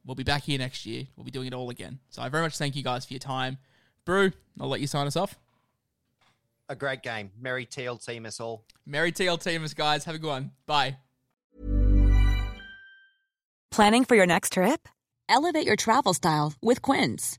we'll be back here next year. We'll be doing it all again. So I very much thank you guys for your time. Brew, I'll let you sign us off. A great game. Merry TL team us all. Merry TL team us, guys. Have a good one. Bye. Planning for your next trip? Elevate your travel style with Quince.